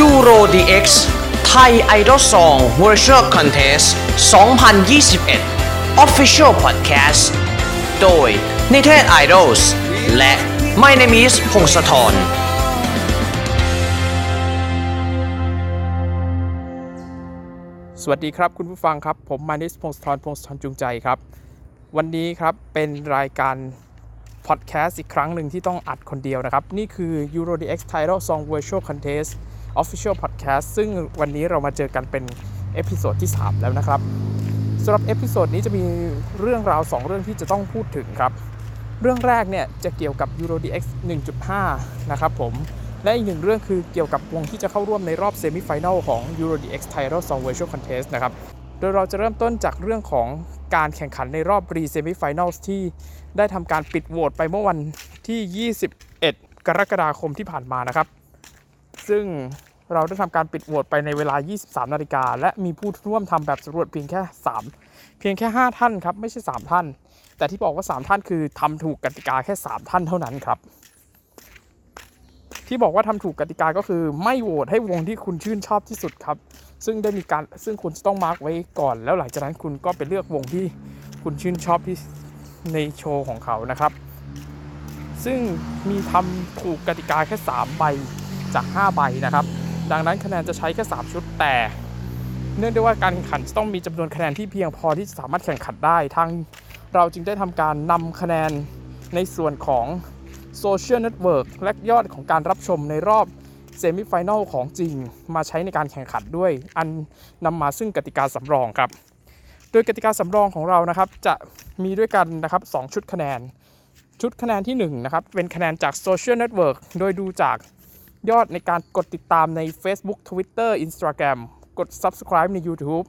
Euro DX Thai Idol Song Virtual Contest 2021 Official Podcast โดยนิเทศ Idols และ My Name is พงศธรสวัสดีครับคุณผู้ฟังครับ ผมมานิสพงศธรพงศธรจูงใจครับ วันนี้ครับเป็นรายการพอดแคสต์อีกครั้งหนึ่งที่ต้องอัดคนเดียวนะครับ นี่คือ Euro DX Title Song Virtual Contest Official Podcast ซึ่งวันนี้เรามาเจอกันเป็น episode ที่ 3 แล้วนะครับสำหรับ episode นี้จะมีเรื่องราว 2 เรื่องที่จะต้องพูดถึงครับ เรื่องแรกเนี่ยจะเกี่ยวกับ Euro DX 1.5 นะครับผม และอีกหนึ่งเรื่องคือเกี่ยวกับวงที่จะเข้าร่วมในรอบ semi final ของ Euro DX Title Song Virtual Contest นะครับ โดยเราจะเริ่มต้นจากเรื่องของการแข่งขันในรอบ Pre Semi Finals ที่ได้ทำการปิดโหวตไปเมื่อวันที่ 21 กรกฎาคมที่ผ่านมานะครับ ซึ่งเราได้ทำการปิดโหวตไปในเวลา 23 นาฬิกา และมีผู้ร่วมทำแบบสำรวจเพียงแค่ 3 เพียงแค่ 5 ท่านครับ ไม่ใช่ 3 ท่าน แต่ที่บอกว่า 3 ท่านคือทำถูกกติกาแค่ 3 ท่านเท่านั้นครับ ที่บอกว่าทำถูกกติกาก็คือไม่โหวตให้วงที่คุณชื่นชอบที่สุดครับ ซึ่งได้มีการซึ่งคุณจะต้องมาร์กไว้ก่อน แล้วหลังจากนั้นคุณก็ไปเลือกวงที่คุณชื่นชอบที่ในโชว์ของเขานะครับ ซึ่งมีทำถูกกติกาแค่ 3 ใบ จาก 5 ใบนะครับ ดังนั้นคะแนนจะใช้แค่3ชุดแต่ เนื่องด้วยว่าการแข่งขันจะต้องมีจำนวนคะแนนที่เพียงพอที่จะสามารถแข่งขันได้ทางเราจึงได้ทำการนำคะแนนในส่วนของโซเชียลเน็ตเวิร์กและยอดของการรับชมในรอบ semi final ของจริงมาใช้ในการแข่งขันด้วย อันนำมาซึ่งกติกาสำรองครับ โดยกติกาสำรองของเรานะครับจะมีด้วยกันนะครับ2ชุดคะแนน ชุดคะแนนที่1นะครับเป็นคะแนนจากโซเชียลเน็ตเวิร์กโดยดูจาก ยอดในการกดติดตามใน Facebook Twitter Instagram กด Subscribe ใน YouTube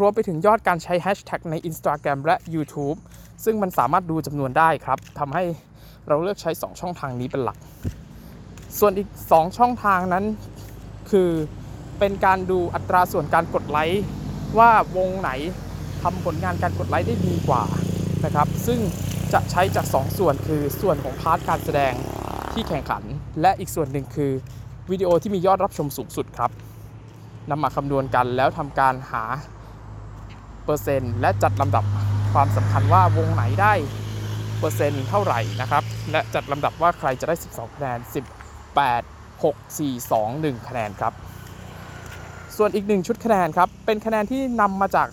รวมไปถึงยอดการใช้ Hashtag ใน Instagram และ YouTube ซึ่งมันสามารถดูจำนวนได้ครับทำให้เราเลือกใช้ 2 ช่องทางนี้เป็นหลัก ส่วนอีก 2 ช่องทางนั้นคือเป็นการดูอัตราส่วนการกดไลค์ว่าวงไหนทำผลงานการกดไลค์ได้ดีกว่านะครับ ซึ่งจะใช้จาก 2ส่วนคือส่วนของพาร์ทการแสดง ที่แข่งขัน และอีกส่วนหนึ่งคือวิดีโอที่มียอดรับชมสูงสุดครับนำมาคำนวณกันแล้วทำการหาเปอร์เซ็นต์และจัดลำดับความสำคัญว่าวงไหนได้เปอร์เซ็นต์เท่าไหร่นะครับ และจัดลำดับว่าใครจะได้ 12 คะแนน 10 8 6 4 2 1 คะแนนครับ ส่วนอีกหนึ่งชุดคะแนนครับ เป็นคะแนนที่นำมาจาก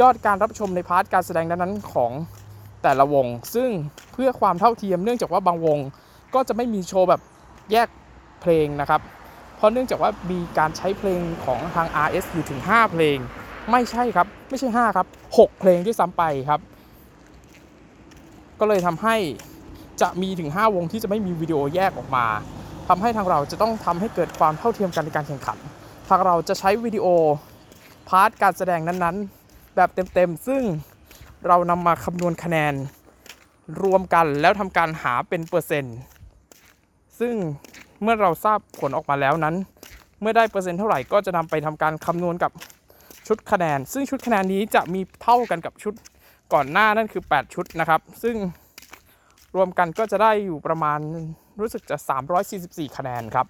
ยอดการรับชมใน part การแสดงนั้นๆของแต่ละวง ซึ่งเพื่อความเท่าเทียมเนื่องจากว่าบางวง ก็จะไม่มีโชว์แบบแยกเพลงนะครับ เพราะเนื่องจากว่ามีการใช้เพลงของทาง RS อยู่ถึง 5 เพลง ไม่ใช่ครับ ไม่ใช่ 5 ครับ 6 เพลงด้วยซ้ำไปครับ ก็เลยทำให้จะมีถึง 5 วงที่จะไม่มีวิดีโอแยกออกมาทำให้ทางเราจะต้องทำให้เกิดความเท่าเทียมกันในการแข่งขัน ทางเราจะใช้วิดีโอ part การแสดงนั้นๆ แบบเต็มๆ ซึ่งเรานำมาคำนวณคะแนนรวมกันแล้วทำการหาเป็นเปอร์เซ็นต์ ซึ่งเมื่อเราทราบผลออกมาแล้วนั้น เมื่อได้เปอร์เซ็นต์เท่าไหร่ก็จะนำไปทำการคำนวณกับชุดคะแนน ซึ่งชุดคะแนนนี้จะมีเท่ากันกับชุดก่อนหน้านั่นคือ 8 ชุดนะครับ ซึ่งรวมกันก็จะได้อยู่ประมาณรู้สึกจะ 344 คะแนนครับ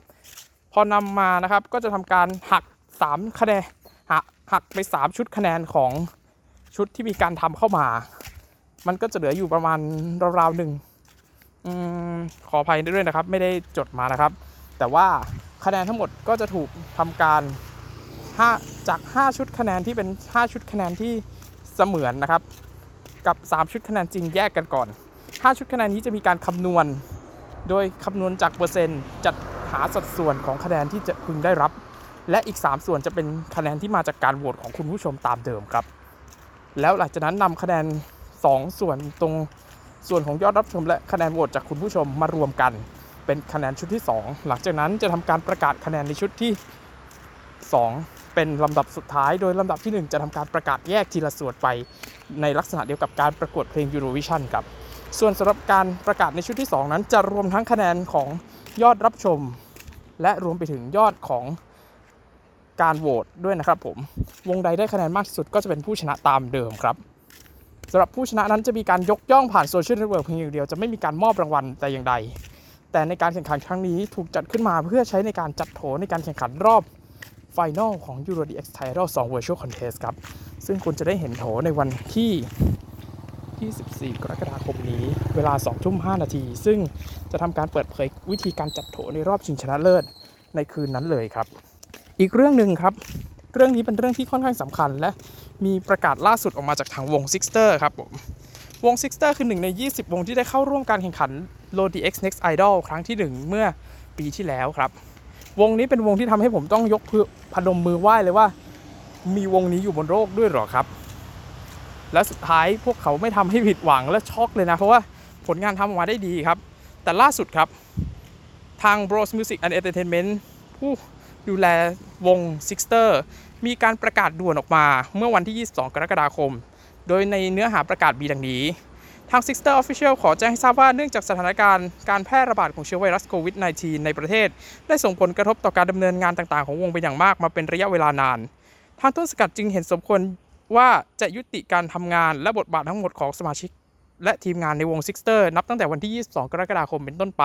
พอนำมานะครับก็จะทำการหัก 3 คะแนนหักหักไป 3 ชุดคะแนนของชุดที่มีการทำเข้ามา มันก็จะเหลืออยู่ประมาณราวๆหนึ่ง อขออภัยด้วยนะครับ ไม่ได้จดมานะครับ แต่ว่าคะแนนทั้งหมดก็จะถูกทำการ5จาก 5 ชุดคะแนนที่เป็น 5 ชุดคะแนนที่เสมือนนะครับ กับ 3 ชุดคะแนนจริงแยกกันก่อน 5 ชุดคะแนนนี้จะมีการคำนวณ โดยคำนวณจากเปอร์เซ็นต์จัดหาสัดส่วนของคะแนนที่จะพึงได้รับ และอีก 3 ส่วนจะเป็นคะแนนที่มาจากการโหวตของคุณผู้ชมตามเดิมครับ แล้วหลังจากนั้นนำคะแนน 2 ส่วนตรง ส่วนของยอดรับชมและคะแนนโหวตจากคุณผู้ชมมารวมกัน เป็นคะแนนชุดที่ 2 หลังจากนั้นจะทำการประกาศคะแนนในชุดที่ 2 เป็นลำดับสุดท้าย โดยลำดับที่ 1 จะทำการประกาศแยกทีละส่วนไป ในลักษณะเดียวกับการประกวดเพลง Eurovision ครับส่วนสำหรับการประกาศในชุดที่ 2 นั้น จะรวมทั้งคะแนนของยอดรับชม และรวมไปถึงยอดของการโหวตด้วยนะครับผม วงใดได้คะแนนมากที่สุดก็จะเป็นผู้ชนะตามเดิมครับ สำหรับผู้ชนะนั้นจะมีการยกย่องผ่านโซเชียลเน็ตเวิร์กเพียงอย่างเดียวจะไม่มีการมอบรางวัลแต่อย่างใด แต่ในการแข่งขันครั้งนี้ถูกจัดขึ้นมาเพื่อใช้ในการจัดโถในการแข่งขันรอบ final ของ Euro DX Title 2 Virtual Contest ครับ ซึ่งคุณจะได้เห็นโถในวันที่ 24 กรกฎาคมนี้ เวลา 2 ทุ่ม 5 นาที ซึ่งจะทำการเปิดเผยวิธีการจัดโถในรอบชิงชนะเลิศในคืนนั้นเลยครับ อีกเรื่องหนึ่งครับ เรื่องนี้เป็นเรื่องที่ค่อนข้างสำคัญ และมีประกาศล่าสุดออกมาจากทางวง Sixter ครับผมวง Sixter คือหนึ่งใน 20 วงที่ได้เข้าร่วมการแข่งขัน l o d x Next Idol ครั้งที่ 1 เมื่อปีที่แล้วครับ วงนี้เป็นวงที่ทำให้ผมต้องยกพืพนมมือไหว้เลยว่า มีวงนี้อยู่บนโลกด้วยหรอครับ และสุดท้ายพวกเขาไม่ทำให้ผิดหวังและช็อกเลยนะ เพราะว่าผลงานทำออกมาได้ดีครับ แต่ล่าสุดครับทาง Bros Music and Entertainment ผู้ ดูแลวง Sixter มีการประกาศด่วนออกมาเมื่อวันที่ 22 กรกฎาคม โดยในเนื้อหาประกาศมีดังนี้ ทาง Sixter Official ขอแจ้งให้ทราบว่าเนื่องจากสถานการณ์การแพร่ระบาดของเชื้อไวรัสโควิด -19 ในประเทศ ได้ส่งผลกระทบต่อการดำเนินงานต่างๆ ของวงเป็นอย่างมากมาเป็นระยะเวลานาน ทางต้นสกัดจึงเห็นสมควรว่าจะยุติการทำงานและบทบาททั้งหมดของสมาชิก และทีมงานในวง Sixter นับตั้งแต่วันที่ 22 กรกฎาคมเป็นต้นไป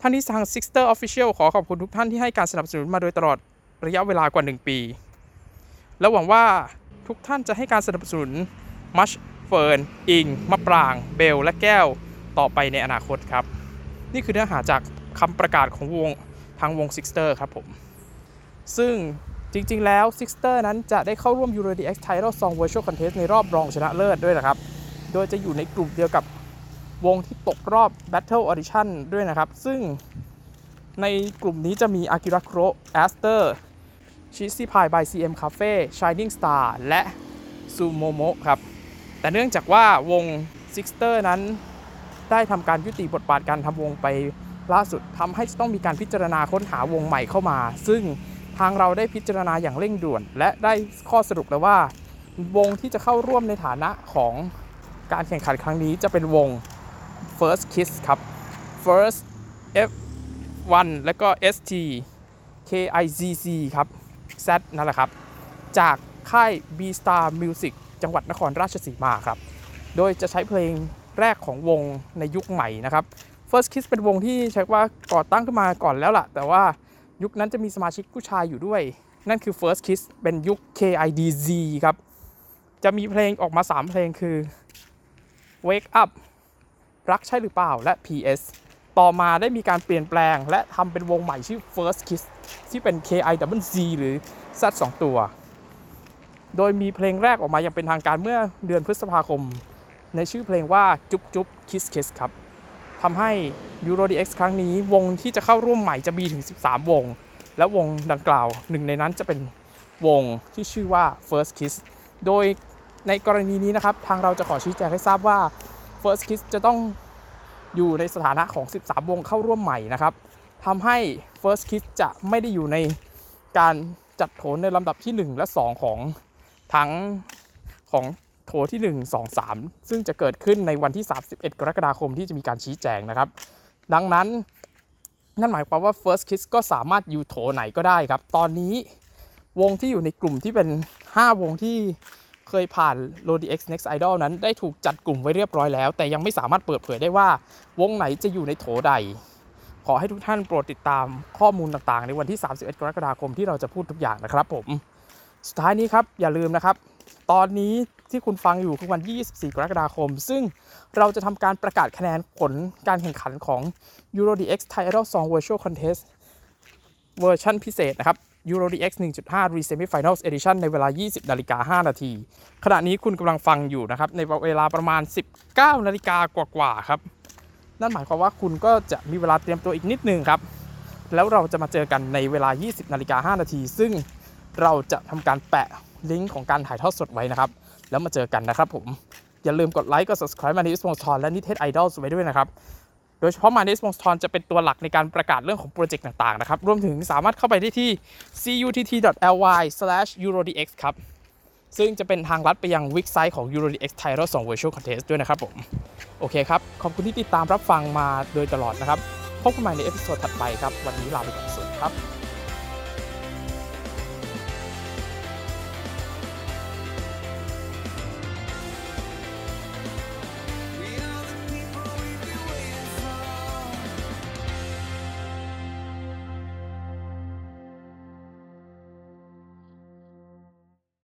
ท่านนี้ทาง Sixter Official ขอขอบคุณทุกท่านที่ให้การสนับสนุนมาโดยตลอดระยะเวลากว่า 1 ปี และหวังว่าทุกท่านจะให้การสนับสนุนมัชเฟิร์นอิงมะปราง เบล และแก้วต่อไปในอนาคตครับ นี่คือเนื้อหาจากคำประกาศของวงทางวง Sixter ครับผม ซึ่งจริงๆ แล้ว Sixter นั้นจะได้เข้าร่วม Euro DX Title Song Virtual Contest ในรอบรองชนะเลิศด้วยนะครับ โดยจะอยู่ในกลุ่มเดียวกับ วงที่ตกรอบ Battle Audition ด้วยนะครับ ซึ่งในกลุ่มนี้จะมี Akira Kuro Aster Cheesy Pie by CM Cafe Shining Star และ Sumomo ครับ แต่เนื่องจากว่าวง Sixter นั้นได้ทำการยุติบทบาทการทำวงไปล่าสุดทำให้ต้องมีการพิจารณาค้นหาวงใหม่เข้ามา ซึ่งทางเราได้พิจารณาอย่างเร่งด่วน และได้ข้อสรุปแล้วว่าวงที่จะเข้าร่วมในฐานะของการแข่งขันครั้งนี้จะเป็นวง First Kiss ครับ First F 1แล้วก็ ST KIZZ ครับ Z นั่นแหละครับ จากค่าย B Star Music จังหวัดนครราชสีมาครับ โดยจะใช้เพลงแรกของวงในยุคใหม่นะครับ First Kiss เป็นวงที่ใช้ว่าก่อตั้งขึ้นมาก่อนแล้วล่ะ แต่ว่ายุคนั้นจะมีสมาชิกผู้ชายอยู่ด้วย นั่นคือ First Kiss เป็นยุค KIDZ ครับ จะมีเพลงออกมา 3 เพลงคือ Wake Up รักใช่หรือเปล่าและ PS ต่อมาได้มีการเปลี่ยนแปลง และทำเป็นวงใหม่ชื่อ First Kiss ที่เป็น KIWZ หรือ Z 2ตัว โดยมีเพลงแรกออกมาอย่างเป็นทางการเมื่อเดือนพฤษภาคม ในชื่อเพลงว่าจุ๊บจุ๊บคิสคิสครับทำให้ Euro DX ครั้งนี้วงที่จะเข้าร่วมใหม่จะมีถึง 13 วง และวงดังกล่าวหนึ่งในนั้นจะเป็นวงที่ชื่อว่า First Kiss โดยในกรณีนี้นะครับ ทางเราจะขอชี้แจงให้ทราบว่า First Kiss จะต้องอยู่ในสถานะของ 13 วงเข้าร่วมใหม่นะครับทำให้ First Kiss จะไม่ได้อยู่ในการจัดโถในลำดับที่ 1 และ 2 ของทั้งของโถที่ 1 2 3 ซึ่งจะเกิดขึ้นในวันที่ 31 กรกฎาคมที่จะมีการชี้แจงนะครับ ดังนั้นนั่นหมายความว่า First Kiss ก็สามารถอยู่โถไหนก็ได้ครับ ตอนนี้วงที่อยู่ในกลุ่มที่เป็น 5 วงที่ เคยผ่าน l o d x Next Idol นั้นได้ถูกจัดกลุ่มไว้เรียบร้อยแล้ว แต่ยังไม่สามารถเปิดเผยได้ว่าวงไหนจะอยู่ในโถใด ขอให้ทุกท่านโปรดติดตามข้อมูลต่างๆ ในวันที่ 31 กรกฎาคมที่เราจะพูดทุกอย่างนะครับผม สุดท้ายนี้ครับอย่าลืมนะครับ ตอนนี้ที่คุณฟังอยู่คือวันที่ 24 กรกฎาคม ซึ่งเราจะทำการประกาศคะแนนผลการแข่งขันของ Euro DX Title Song Virtual Contest เวอร์ชันพิเศษนะครับ Euro DX 1.5 Re-Semi Finals Edition ในเวลา 20 นาฬิกา 5 นาที ขณะนี้คุณกำลังฟังอยู่นะครับ ในเวลาประมาณ 19 นาฬิกากว่าๆครับ นั่นหมายความว่าคุณก็จะมีเวลาเตรียมตัวอีกนิดนึงครับ แล้วเราจะมาเจอกันในเวลา 20 นาฬิกา 5 นาที ซึ่งเราจะทำการแปะลิงก์ของการถ่ายทอดสดไว้นะครับ แล้วมาเจอกันนะครับผม อย่าลืมกดไลค์ กด subscribe มาใน s p o n s o r และนิเทศ Idol ไว้ด้วยนะครับ ดยเฉพาะมาเนสมงสทอนจะเป็นตัวหลักในการประกาศเรื่องของโปรเจกต์ต่างๆนะครับ รวมถึงสามารถเข้าไปได้ที่ cutt.ly/eurodx ครับ ซึ่งจะเป็นทางลัดไปยังวิกไซต์ของ EuroDX Title 2 Virtual Contest ด้วยนะครับผม โอเคครับ ขอบคุณที่ติดตามรับฟังมาโดยตลอดนะครับ พบกันใหม่ใน episode ถัดไปครับ วันนี้ลาไปก่อนสวัสดีครับ